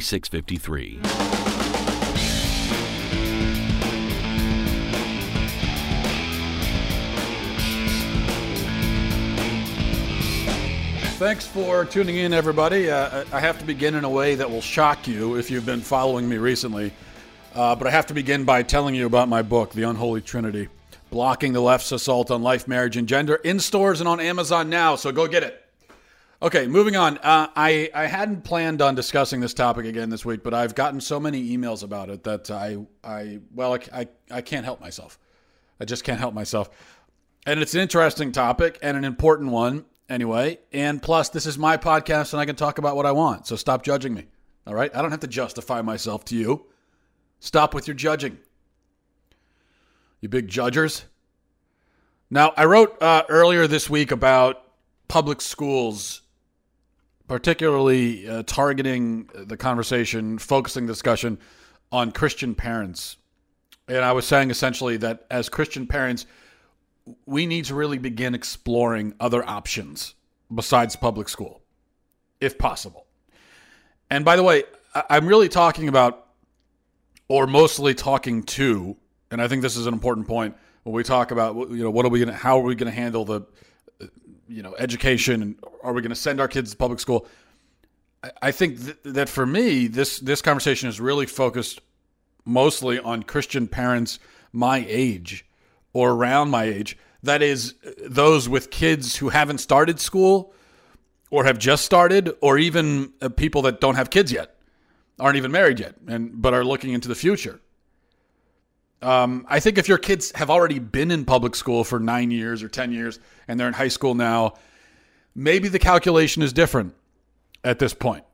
4653. Thanks for tuning in, everybody. Uh, I have to begin in a way that will shock you if you've been following me recently. Uh, but I have to begin by telling you about my book, The Unholy Trinity Blocking the Left's Assault on Life, Marriage, and Gender, in stores and on Amazon now. So go get it. Okay, moving on. Uh, I I hadn't planned on discussing this topic again this week, but I've gotten so many emails about it that I I well I, I, I can't help myself. I just can't help myself. And it's an interesting topic and an important one anyway. And plus, this is my podcast, and I can talk about what I want. So stop judging me. All right, I don't have to justify myself to you. Stop with your judging. You big judgers. Now, I wrote uh, earlier this week about public schools particularly uh, targeting the conversation, focusing discussion on Christian parents. And I was saying essentially that as Christian parents, we need to really begin exploring other options besides public school, if possible. And by the way, I'm really talking about, or mostly talking to, and I think this is an important point when we talk about, you know, what are we going to, how are we going to handle the you know education and are we going to send our kids to public school? I think th- that for me this this conversation is really focused mostly on christian parents my age or around my age. That is those with kids who haven't started school or have just started or even uh, people that don't have kids yet aren't even married yet and but are looking into the future um, I think if your kids have already been in public school for nine years or 10 years and they're in high school now, maybe the calculation is different at this point.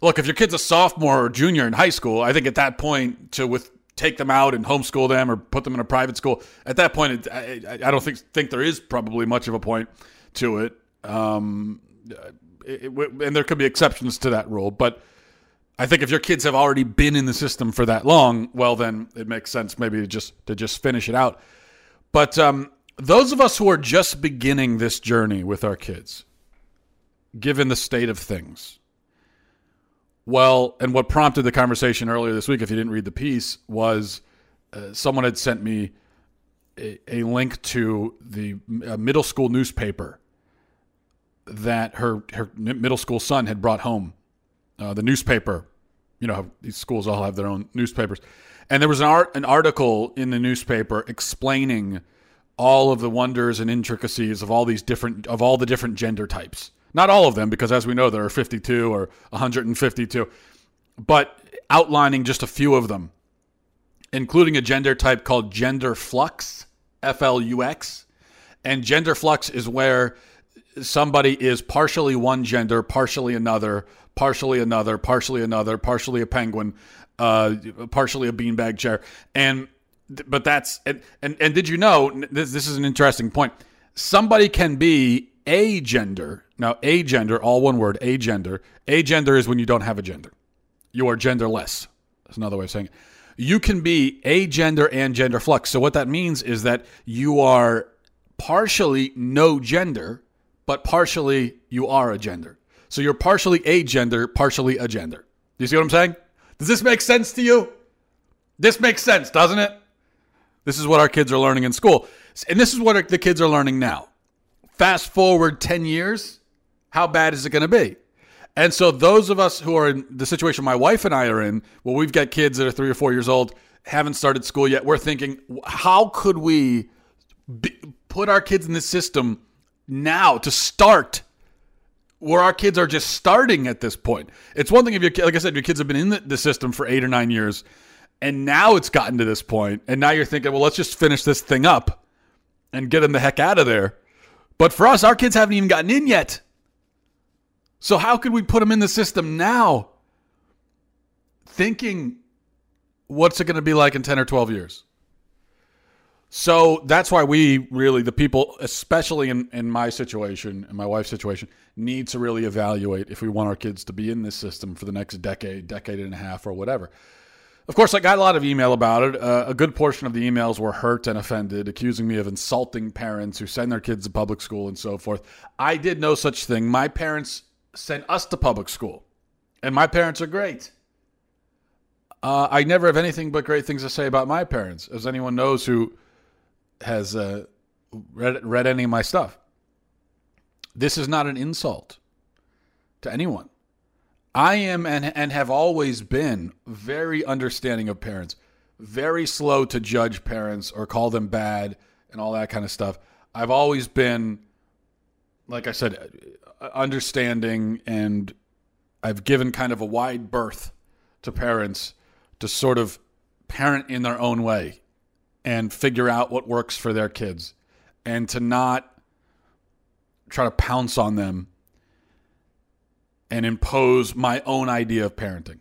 Look, if your kid's a sophomore or junior in high school, I think at that point to with take them out and homeschool them or put them in a private school, at that point, it, I, I, don't think think there is probably much of a point to it. Um, it, it and there could be exceptions to that rule, but I think if your kids have already been in the system for that long, well, then it makes sense maybe to just to just finish it out. But um, those of us who are just beginning this journey with our kids, given the state of things, well, and what prompted the conversation earlier this week, if you didn't read the piece, was uh, someone had sent me a, a link to the middle school newspaper that her her middle school son had brought home uh, the newspaper. You know, these schools all have their own newspapers, and there was an art an article in the newspaper explaining all of the wonders and intricacies of all these different of all the different gender types. Not all of them, because as we know, there are 52 or 152, but outlining just a few of them, including a gender type called gender flux, F L U X. And gender flux is where somebody is partially one gender, partially another, partially another, partially another, partially a penguin, uh, partially a beanbag chair, and but that's and, and and did you know this, this is an interesting point? Somebody can be a gender. Now, a gender, all one word, a gender. A gender is when you don't have a gender. You are genderless. That's another way of saying it. You can be a gender and gender flux. So what that means is that you are partially no gender, but partially you are a gender. So you're partially a gender, partially a gender. Do you see what I'm saying? Does this make sense to you? This makes sense, doesn't it? This is what our kids are learning in school. And this is what the kids are learning now. Fast forward 10 years, how bad is it going to be? And so those of us who are in the situation my wife and I are in, well, we've got kids that are three or four years old, haven't started school yet. We're thinking, how could we be, put our kids in the system now to start where our kids are just starting at this point? It's one thing if your like I said, your kids have been in the, the system for eight or nine years, and now it's gotten to this point, and now you're thinking, well, let's just finish this thing up and get them the heck out of there. But for us, our kids haven't even gotten in yet. So how could we put them in the system now? Thinking what's it going to be like in 10 or 12 years? So that's why we really, the people, especially in, in my situation and my wife's situation, need to really evaluate if we want our kids to be in this system for the next decade, decade and a half, or whatever. Of course, I got a lot of email about it. Uh, a good portion of the emails were hurt and offended, accusing me of insulting parents who send their kids to public school and so forth. I did no such thing. My parents sent us to public school, and my parents are great. Uh, I never have anything but great things to say about my parents, as anyone knows who has uh, read read any of my stuff. This is not an insult to anyone. I am and and have always been very understanding of parents, very slow to judge parents or call them bad and all that kind of stuff. I've always been, like I said, understanding, and I've given kind of a wide berth to parents to sort of parent in their own way and figure out what works for their kids and to not try to pounce on them and impose my own idea of parenting.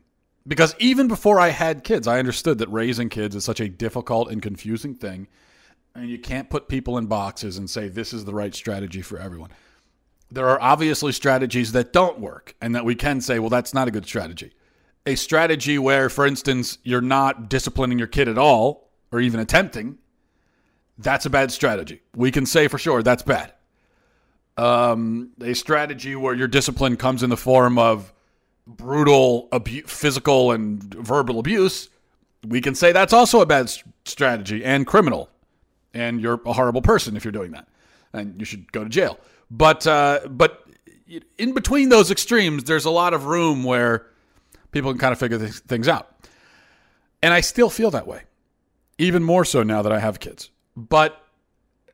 Because even before I had kids, I understood that raising kids is such a difficult and confusing thing. And you can't put people in boxes and say this is the right strategy for everyone. There are obviously strategies that don't work and that we can say, well, that's not a good strategy a strategy where, for instance, you're not disciplining your kid at all or even attempting, that's a bad strategy. We can say for sure that's bad. Um, a strategy where your discipline comes in the form of brutal abu- physical and verbal abuse, we can say that's also a bad strategy and criminal. And you're a horrible person if you're doing that. And you should go to jail. But uh, but in between those extremes, there's a lot of room where people can kind of figure things out. And I still feel that way, even more so now that I have kids. But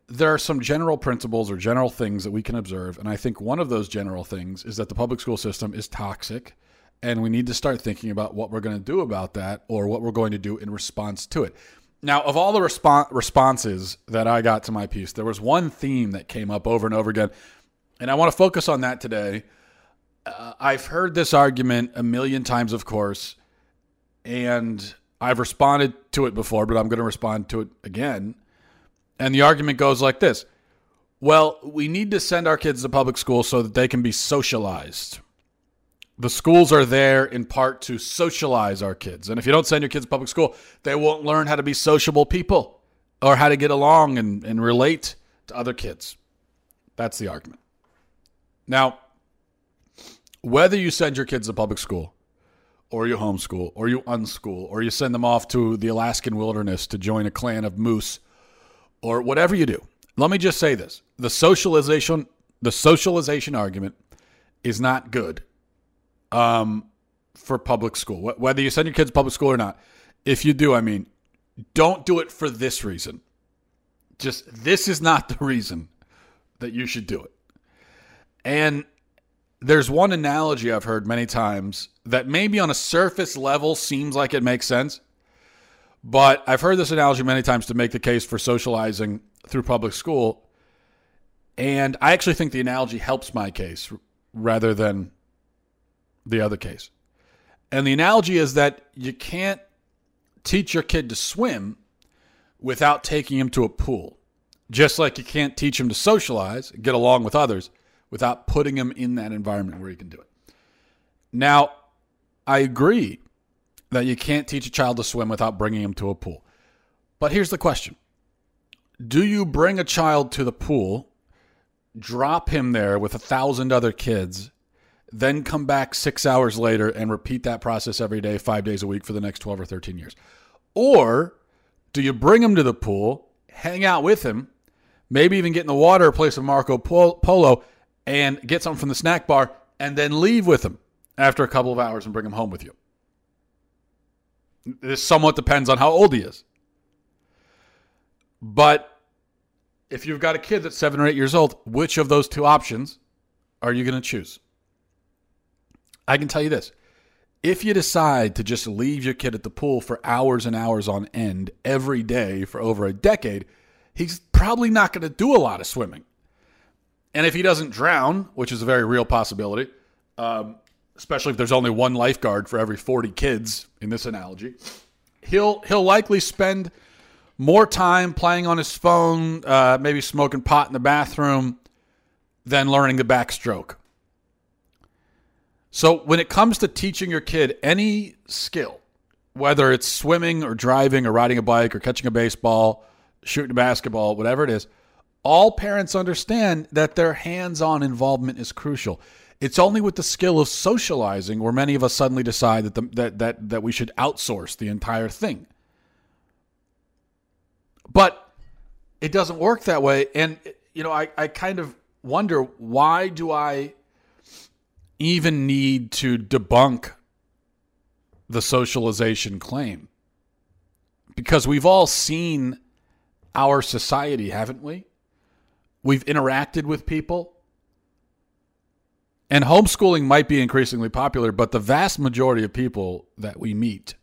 there are some general principles or general things that we can observe. And I think one of those general things is that the public school system is toxic. And we need to start thinking about what we're going to do about that or what we're going to do in response to it. Now, of all the respo- responses that I got to my piece, there was one theme that came up over and over again. And I want to focus on that today uh, I've heard this argument a million times, of course, and I've responded to it before, but I'm going to respond to it again. And the argument goes like this Well, we need to send our kids to public school so that they can be socialized. The schools are there in part to socialize our kids. And if you don't send your kids to public school, they won't learn how to be sociable people or how to get along and, and relate to other kids. That's the argument. Now, whether you send your kids to public school or you homeschool or you unschool or you send them off to the Alaskan wilderness to join a clan of moose or whatever you do. Let me just say this. The socialization the socialization argument is not good um, for public school. Whether you send your kids to public school or not. If you do, I mean, don't do it for this reason. Just this is not the reason that you should do it. And there's one analogy I've heard many times that maybe on a surface level seems like it makes sense. But I've heard this analogy many times to make the case for socializing through public school. And I actually think the analogy helps my case rather than the other case. And the analogy is that you can't teach your kid to swim without taking him to a pool. Just like you can't teach him to socialize, get along with others without putting him in that environment where he can do it. Now, I agree that you can't teach a child to swim without bringing him to a pool. But here's the question Do you bring a child to the pool, drop him there with a thousand other kids, then come back six hours later and repeat that process every day, five days a week for the next 12 or 13 years? Or do you bring him to the pool, hang out with him, maybe even get in the water, play some Marco Polo, and get something from the snack bar and then leave with him after a couple of hours and bring him home with you. This somewhat depends on how old he is. But if you've got a kid that's seven or eight years old, which of those two options are you going to choose? I can tell you this. If you decide to just leave your kid at the pool for hours and hours on end every day for over a decade, he's probably not going to do a lot of swimming. And if he doesn't drown, which is a very real possibility, um, especially if there's only one lifeguard for every 40 kids in this analogy, he'll he'll likely spend more time playing on his phone, uh, maybe smoking pot in the bathroom, than learning the backstroke. So when it comes to teaching your kid any skill, whether it's swimming or driving or riding a bike or catching a baseball, shooting a basketball, whatever it is, all parents understand that their hands-on involvement is crucial. It's only with the skill of socializing where many of us suddenly decide that the, that that that we should outsource the entire thing. But it doesn't work that way, and you know, I, I kind of wonder why do I even need to debunk the socialization claim? Because we've all seen our society, haven't we? We've interacted with people. And homeschooling might be increasingly popular, but the vast majority of people that we meet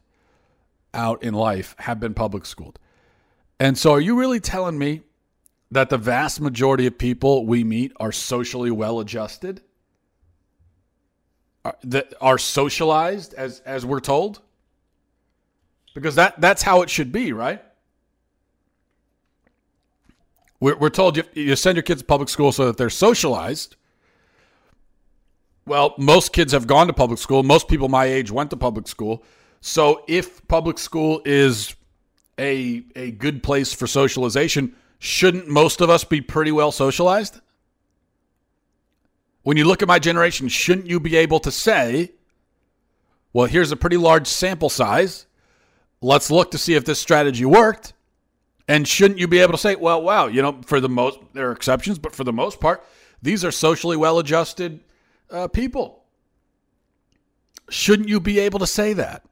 out in life have been public schooled. And so, are you really telling me that the vast majority of people we meet are socially well adjusted? Are, that are socialized as as we're told? Because that that's how it should be, right? We're, we're told you, you send your kids to public school so that they're socialized. Well, most kids have gone to public school. Most people my age went to public school. So if public school is a a good place for socialization, shouldn't most of us be pretty well socialized? When you look at my generation, shouldn't you be able to say, well, here's a pretty large sample size. Let's look to see if this strategy worked. And shouldn't you be able to say, well, wow, you know, for the most, there are exceptions, but for the most part, these are socially well adjusted uh, people. Shouldn't you be able to say that?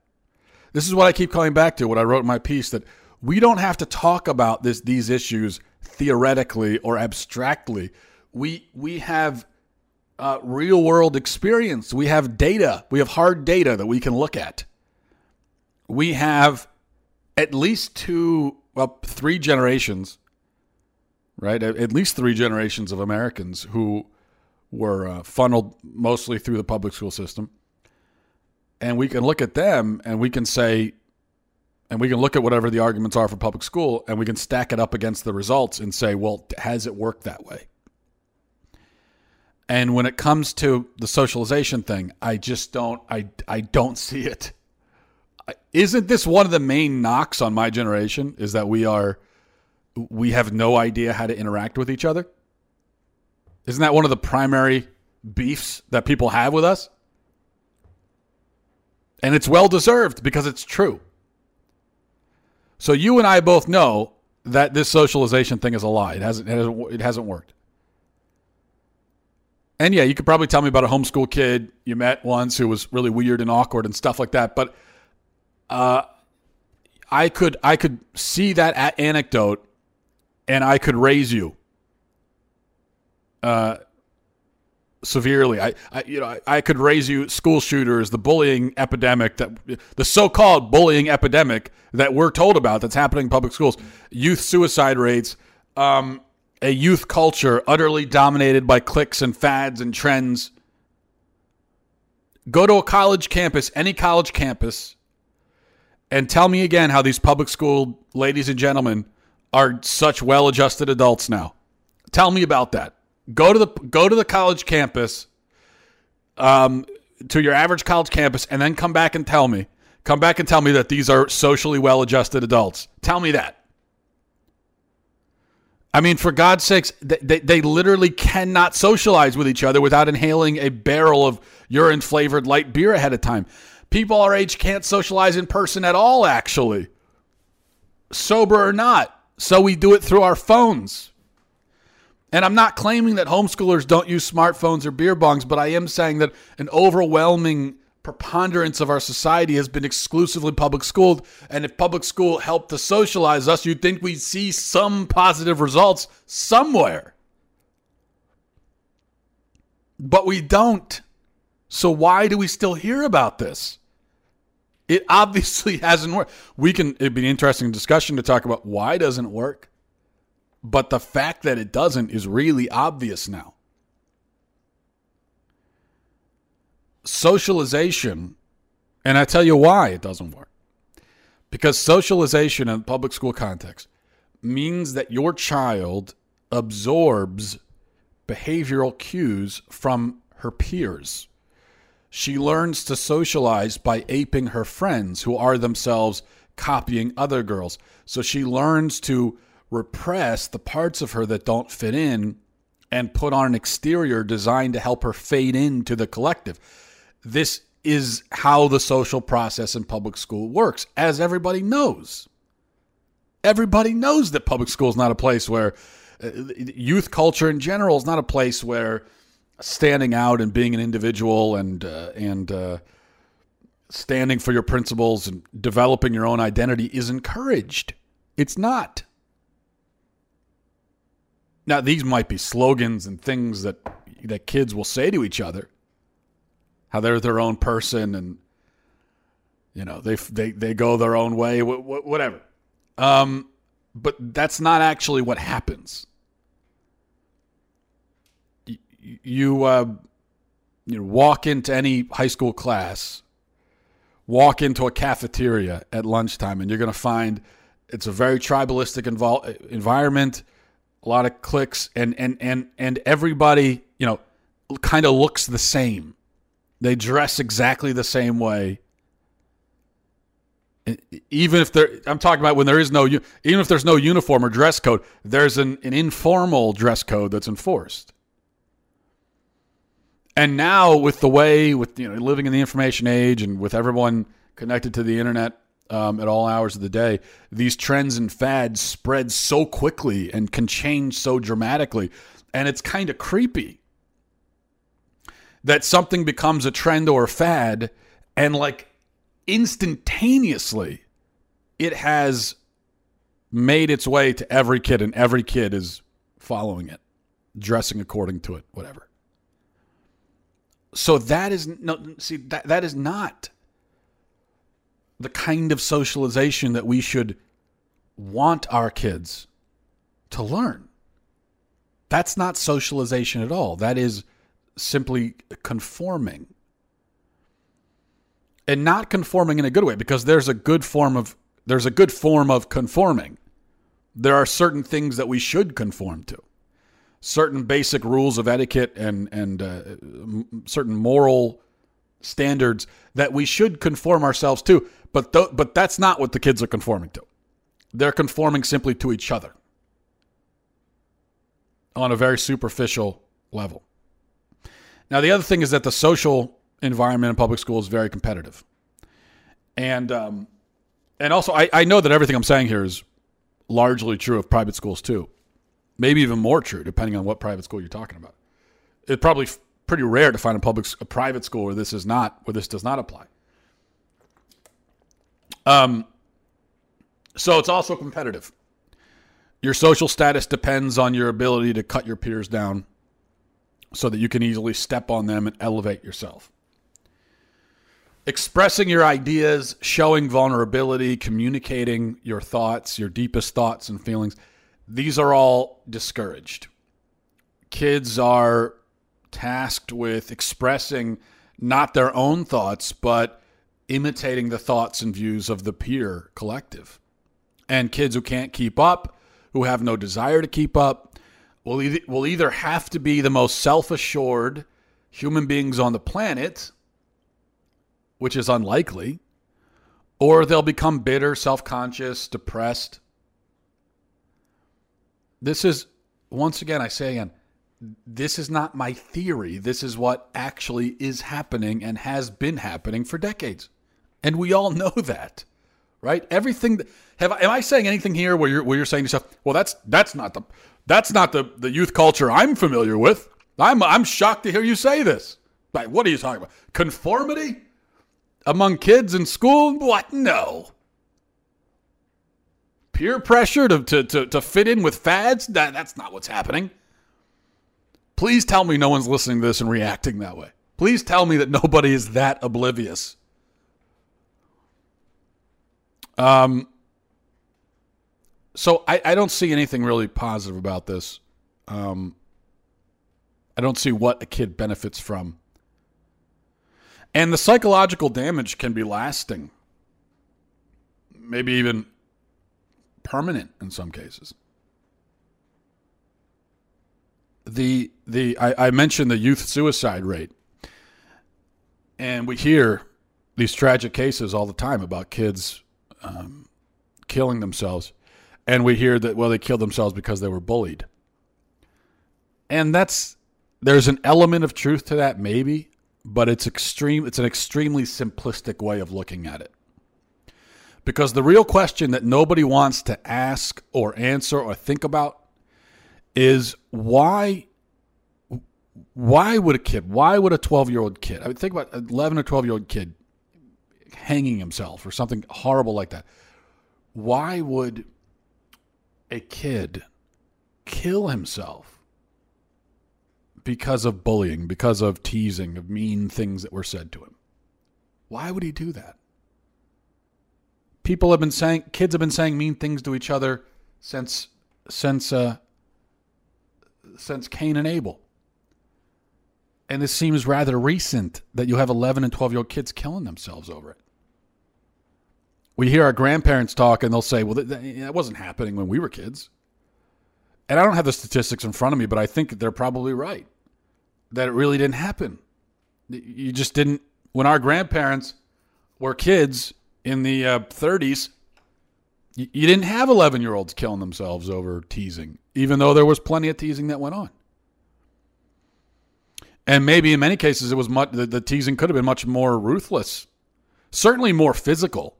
This is what I keep coming back to, what I wrote in my piece that we don't have to talk about this, these issues theoretically or abstractly. We, we have uh, real world experience. We have data. We have hard data that we can look at. We have at least two, well, three generations, right? At least three generations of Americans who were uh, funneled mostly through the public school system. And we can look at them and we can say, and we can look at whatever the arguments are for public school and we can stack it up against the results and say, well, has it worked that way? And when it comes to the socialization thing, I just don't I I don't see it. Isn't this one of the main knocks on my generation is that we are we have no idea how to interact with each other? Isn't that one of the primary beefs that people have with us? And it's well deserved because it's true. So you and I both know that this socialization thing is a lie. It hasn't it hasn't, it hasn't worked. And yeah, you could probably tell me about a homeschool kid you met once who was really weird and awkward and stuff like that. But uh, I could I could see that anecdote, and I could raise you uh, severely. I, I you know I, I, could raise you school shooters, the bullying epidemic that the so-called bullying epidemic that we're told about that's happening in public schools, youth suicide rates. Um, a youth culture utterly dominated by cliques and fads and trends. Go to a college campus, any college campus, and tell me again how these public school ladies and gentlemen are such well-adjusted adults now. Tell me about that. Go to the go to the college campus, um, to your average college campus, and then come back and tell me. Come back and tell me that these are socially well-adjusted adults. Tell me that. I mean, for God's sakes, they, they, they, literally cannot socialize with each other without inhaling a barrel of urine flavored light beer ahead of time. People our age can't socialize in person at all, actually, sober or not. So we do it through our phones. And I'm not claiming that homeschoolers don't use smartphones or beer bongs, but I am saying that an overwhelming preponderance of our society has been exclusively public schooled. And if public school helped to socialize us, you'd think we'd see some positive results somewhere. But we don't. So why do we still hear about this? It obviously hasn't worked. We can it'd be an interesting discussion to talk about why doesn't it work. But the fact that it doesn't is really obvious now. Socialization, and I tell you why it doesn't work. Because socialization in public school context means that your child absorbs behavioral cues from her peers. She learns to socialize by aping her friends who are themselves copying other girls. So she learns to repress the parts of her that don't fit in and put on an exterior designed to help her fade into the collective. This is how the social process in public school works, as everybody knows. Everybody knows that public school is not a place where uh, youth culture in general is not a place where standing out and being an individual and uh, and uh, standing for your principles and developing your own identity is encouraged. It's not. Now these might be slogans and things that that kids will say to each other. How they're their own person and you know they they they go their own way, whatever. Um, but that's not actually what happens you uh, you walk into any high school class, walk into a cafeteria at lunchtime, and you're going to find it's a very tribalistic environment, a lot of cliques, and and and and everybody you know kind of looks the same. They dress exactly the same way. Even if there, I'm talking about when there is no, even if there's no uniform or dress code, there's an, an informal dress code that's enforced. And now with the way with you know living in the information age and with everyone connected to the internet um, at all hours of the day, these trends and fads spread so quickly and can change so dramatically, and it's kind of creepy that something becomes a trend or a fad, and like instantaneously, it has made its way to every kid, and every kid is following it, dressing according to it, whatever. So that is no see that that is not the kind of socialization that we should want our kids to learn. That's not socialization at all. That is simply conforming. And not conforming in a good way because there's a good form of there's a good form of conforming. There are certain things that we should conform to certain basic rules of etiquette and and uh, certain moral standards that we should conform ourselves to. But th- but that's not what the kids are conforming to. They're conforming simply to each other on a very superficial level. Now the other thing is that the social environment in public school is very competitive, and um, and also I, I know that everything I'm saying here is largely true of private schools too maybe even more true, depending on what private school you're talking about. It's probably pretty rare to find a public, a private school where this is not, where this does not apply. Um, so it's also competitive. Your social status depends on your ability to cut your peers down so that you can easily step on them and elevate yourself. Expressing your ideas, showing vulnerability, communicating your thoughts, your deepest thoughts and feelings these are all discouraged. Kids are tasked with expressing not their own thoughts, but imitating the thoughts and views of the peer collective. And kids who can't keep up, who have no desire to keep up, will either, will either have to be the most self assured human beings on the planet, which is unlikely, or they'll become bitter, self conscious, depressed, this is, once again, I say again, this is not my theory. This is what actually is happening and has been happening for decades. And we all know that, right? Everything have am I saying anything here where you're where you're saying to yourself, well, that's that's not the That's not the, the youth culture I'm familiar with. I'm, I'm shocked to hear you say this. Like, what are you talking about? Conformity among kids in school? What? No. Peer pressure to, to, to, to fit in with fads? That, that's not what's happening. Please tell me no one's listening to this and reacting that way. Please tell me that nobody is that oblivious. Um, so I, I don't see anything really positive about this. Um, I don't see what a kid benefits from. And the psychological damage can be lasting, maybe even permanent in some cases. The the I, I mentioned the youth suicide rate, and we hear these tragic cases all the time about kids um, killing themselves, and we hear that well they killed themselves because they were bullied, and that's there's an element of truth to that maybe, but it's extreme. It's an extremely simplistic way of looking at it. Because the real question that nobody wants to ask or answer or think about is why why would a kid, why would a 12-year-old kid, I would think about an 11 or 12-year-old kid hanging himself or something horrible like that. Why would a kid kill himself because of bullying, because of teasing, of mean things that were said to him? Why would he do that? people have been saying kids have been saying mean things to each other since since uh, since Cain and Abel. And this seems rather recent that you have 11 and 12 year old kids killing themselves over it. We hear our grandparents talk and they'll say, well, that, that wasn't happening when we were kids. And I don't have the statistics in front of me, but I think they're probably right that it really didn't happen. You just didn't, when our grandparents were kids, in the uh, 30s, you, you didn't have 11 year olds killing themselves over teasing, even though there was plenty of teasing that went on. And maybe in many cases, it was much, the, the teasing could have been much more ruthless, certainly more physical.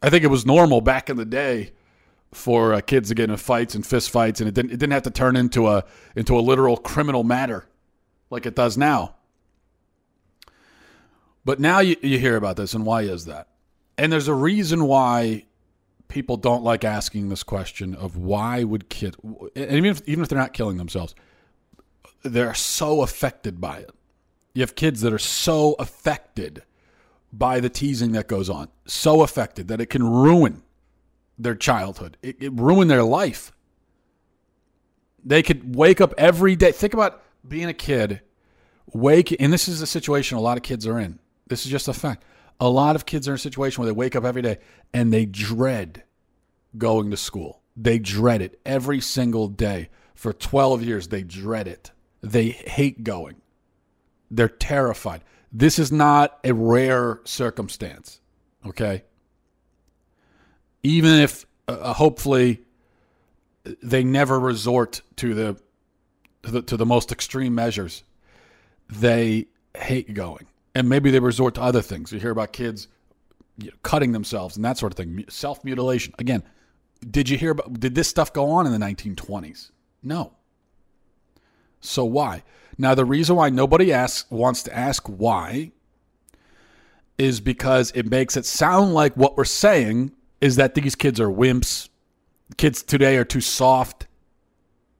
I think it was normal back in the day for uh, kids to get in fights and fist fights, and it didn't it didn't have to turn into a into a literal criminal matter like it does now. But now you, you hear about this, and why is that? And there's a reason why people don't like asking this question of why would kids, and even if, even if they're not killing themselves, they're so affected by it. You have kids that are so affected by the teasing that goes on, so affected that it can ruin their childhood, it, it ruin their life. They could wake up every day. Think about being a kid, wake, and this is a situation a lot of kids are in. This is just a fact. A lot of kids are in a situation where they wake up every day and they dread going to school. They dread it every single day. For 12 years, they dread it. They hate going. They're terrified. This is not a rare circumstance, okay? Even if uh, uh hopefully they never resort to the, to the to the most extreme measures, they hate going and maybe they resort to other things. You hear about kids you know, cutting themselves and that sort of thing, self mutilation. Again, did you hear about? Did this stuff go on in the 1920s? No. So why? Now the reason why nobody asks wants to ask why is because it makes it sound like what we're saying is that these kids are wimps. Kids today are too soft.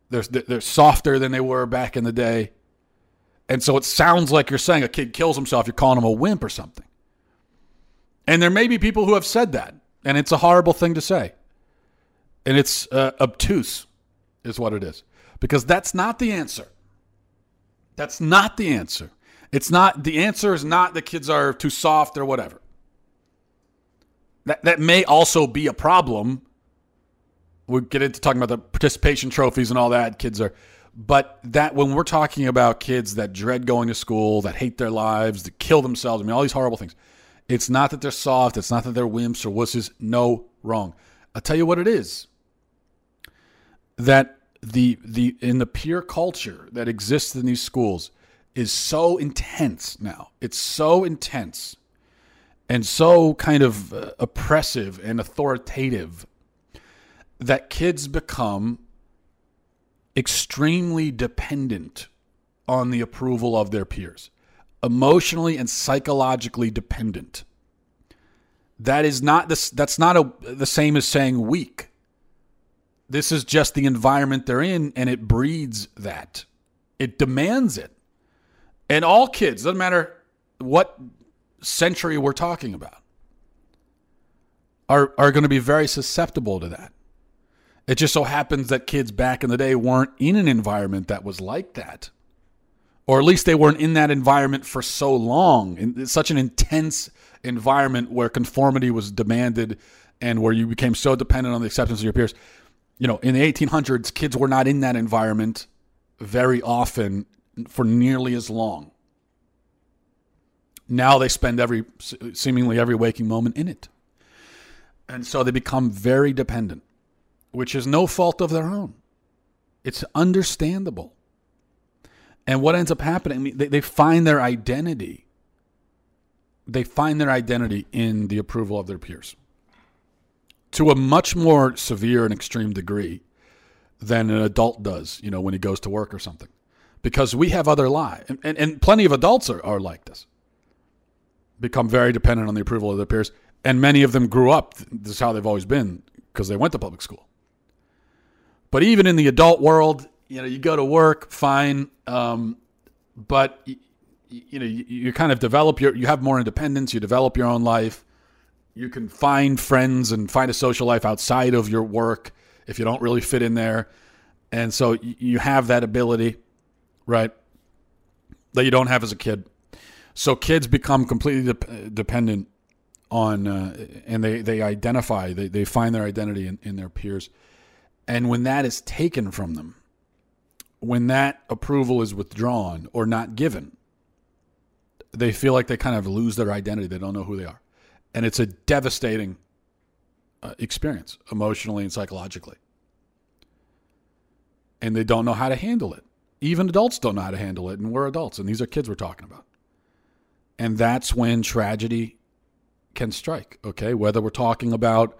They're, they're softer than they were back in the day. And so it sounds like you're saying a kid kills himself, you're calling him a wimp or something. And there may be people who have said that, and it's a horrible thing to say. And it's uh, obtuse, is what it is. Because that's not the answer. That's not the answer. It's not, the answer is not the kids are too soft or whatever. That, that may also be a problem. We'll get into talking about the participation trophies and all that. Kids are, but that when we're talking about kids that dread going to school, that hate their lives, that kill themselves, I mean, all these horrible things, it's not that they're soft, it's not that they're wimps or wusses. No, wrong. I'll tell you what it is. That the the in the peer culture that exists in these schools is so intense now. It's so intense and so kind of uh, oppressive and authoritative that kids become extremely dependent on the approval of their peers, emotionally and psychologically dependent. That is not this. That's not a, the same as saying weak. This is just the environment they're in, and it breeds that. It demands it. And all kids, doesn't matter what century we're talking about, are, are going to be very susceptible to that. It just so happens that kids back in the day weren't in an environment that was like that. Or at least they weren't in that environment for so long. In such an intense environment where conformity was demanded and where you became so dependent on the acceptance of your peers. You know, in the 1800s, kids were not in that environment very often for nearly as long. Now they spend every seemingly every waking moment in it. And so they become very dependent, which is no fault of their own. It's understandable. And what ends up happening, they, they find their identity. They find their identity in the approval of their peers to a much more severe and extreme degree than an adult does, you know, when he goes to work or something. Because we have other lives. And, and, and plenty of adults are, are like this. Become very dependent on the approval of their peers. And many of them grew up, this is how they've always been, because they went to public school. But even in the adult world, you know, you go to work, fine. Um, but, you, you know, you, you kind of develop your, you have more independence, you develop your own life. You can find friends and find a social life outside of your work if you don't really fit in there. And so you have that ability, right, that you don't have as a kid. So kids become completely de- dependent on, uh, and they, they identify, they, they find their identity in, in their peers. And when that is taken from them, when that approval is withdrawn or not given, they feel like they kind of lose their identity. They don't know who they are. And it's a devastating uh, experience emotionally and psychologically. And they don't know how to handle it. Even adults don't know how to handle it, and we're adults, and these are kids we're talking about. And that's when tragedy can strike, okay? Whether we're talking about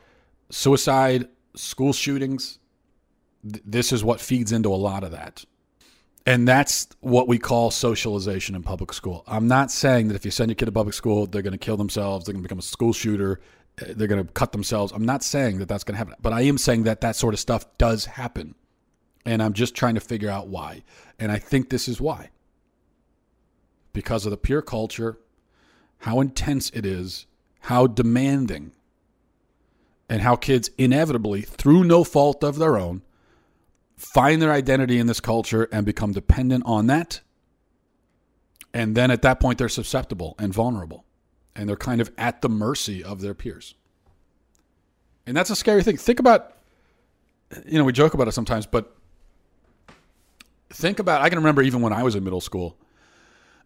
suicide, school shootings, th- this is what feeds into a lot of that. And that's what we call socialization in public school. I'm not saying that if you send your kid to public school, they're going to kill themselves, they're going to become a school shooter, eh, they're going to cut themselves. I'm not saying that that's going to happen, but I am saying that that sort of stuff does happen. And I'm just trying to figure out why. And I think this is why. Because of the peer culture, how intense it is, how demanding, and how kids inevitably, through no fault of their own, find their identity in this culture and become dependent on that. And then at that point, they're susceptible and vulnerable and they're kind of at the mercy of their peers. And that's a scary thing. Think about, you know, we joke about it sometimes, but think about, I can remember even when I was in middle school,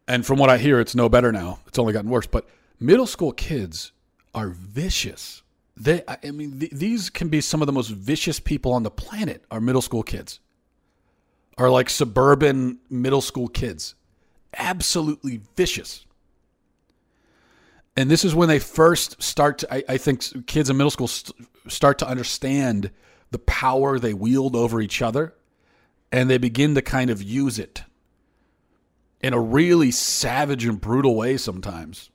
and from what I hear, it's no better now. It's only gotten worse, but middle school kids are vicious. They, I mean, th- these can be some of the most vicious people on the planet. Are middle school kids, are like suburban middle school kids, absolutely vicious. And this is when they first start to I, I think kids in middle school st- start to understand the power they wield over each other and they begin to kind of use it in a really savage and brutal way sometimes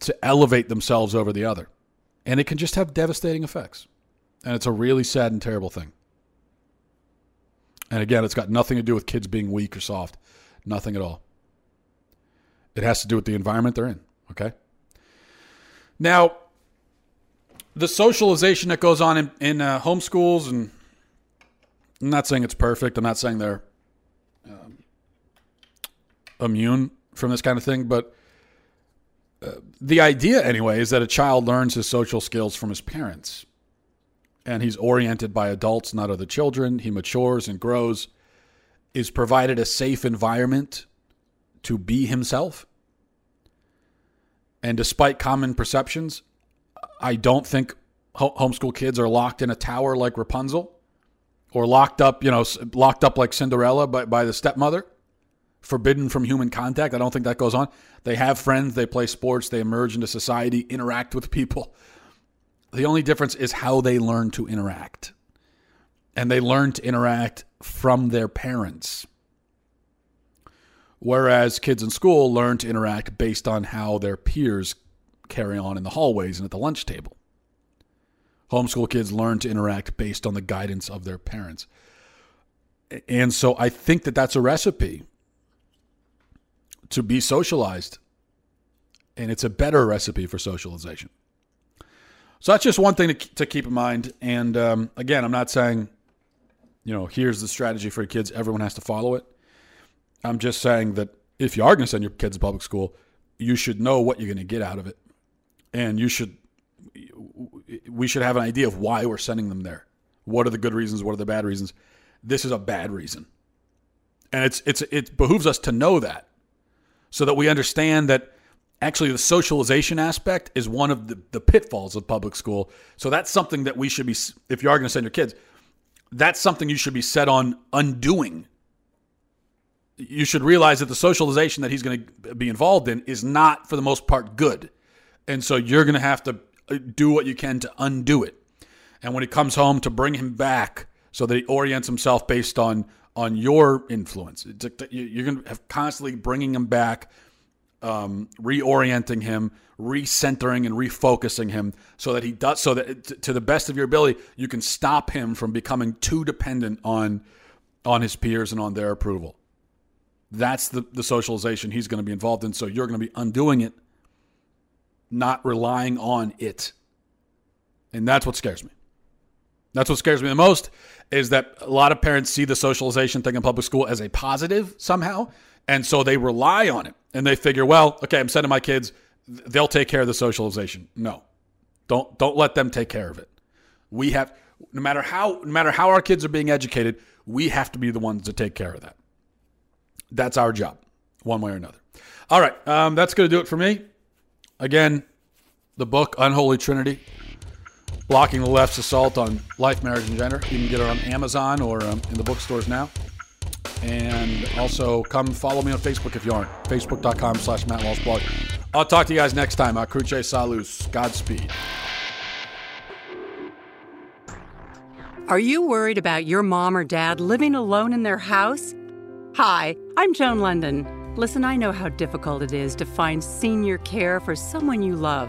to elevate themselves over the other and it can just have devastating effects and it's a really sad and terrible thing and again it's got nothing to do with kids being weak or soft nothing at all it has to do with the environment they're in Okay. Now, the socialization that goes on in, in uh, homeschools, and I'm not saying it's perfect. I'm not saying they're um, immune from this kind of thing, but the idea, anyway, is that a child learns his social skills from his parents. And he's oriented by adults, not other children. He matures and grows, is provided a safe environment to be himself and despite common perceptions, I don't think homeschool kids are locked in a tower like Rapunzel or locked up, you know, locked up like Cinderella by, by the stepmother, forbidden from human contact. I don't think that goes on. They have friends, they play sports, they emerge into society, interact with people. The only difference is how they learn to interact. and they learn to interact from their parents. Whereas kids in school learn to interact based on how their peers carry on in the hallways and at the lunch table. Homeschool kids learn to interact based on the guidance of their parents. And so I think that that's a recipe to be socialized. And it's a better recipe for socialization. So that's just one thing to, to keep in mind. And um, again, I'm not saying, you know, here's the strategy for kids. Everyone has to follow it. I'm just saying that if you are going to send your kids to public school, you should know what you're going to get out of it. And you should, we should have an idea of why we're sending them there. What are the good reasons? What are the bad reasons? This is a bad reason. And it's, it's, it behooves us to know that so that we understand that actually the socialization aspect is one of the, the pitfalls of public school. So that's something that we should be, if you are going to send your kids, that's something you should be set on undoing. You should realize that the socialization that he's going to be involved in is not, for the most part, good. And so you're going to have to uh, do what you can to undo it. And when he comes home, to bring him back so that he orients himself based on on your influence. You're going to have constantly bringing him back um, reorienting him, recentering and refocusing him so that he does so that to the best of your ability you can stop him from becoming too dependent on on his peers and on their approval. That's the, the socialization he's going to be involved in. So you're going to be undoing it, not relying on it. And that's what scares me. That's what scares me the most is that a lot of parents see the socialization thing in public school as a positive somehow. And so they rely on it and they figure, well, okay, I'm sending my kids, they'll take care of the socialization. No. Don't don't let them take care of it. We have no matter how no matter how our kids are being educated, we have to be the ones to take care of that. That's our job, one way or another. All right, um, that's going to do it for me. Again, the book Unholy Trinity, blocking the left's assault on life, marriage, and gender. You can get it on Amazon or um, in the bookstores now. And also come follow me on Facebook if you aren't. Facebook.com slash Matt Walsh blog. I'll talk to you guys next time. Cruce Salus. Godspeed. Are you worried about your mom or dad living alone in their house? Hi, I'm Joan Lunden. Listen, I know how difficult it is to find senior care for someone you love.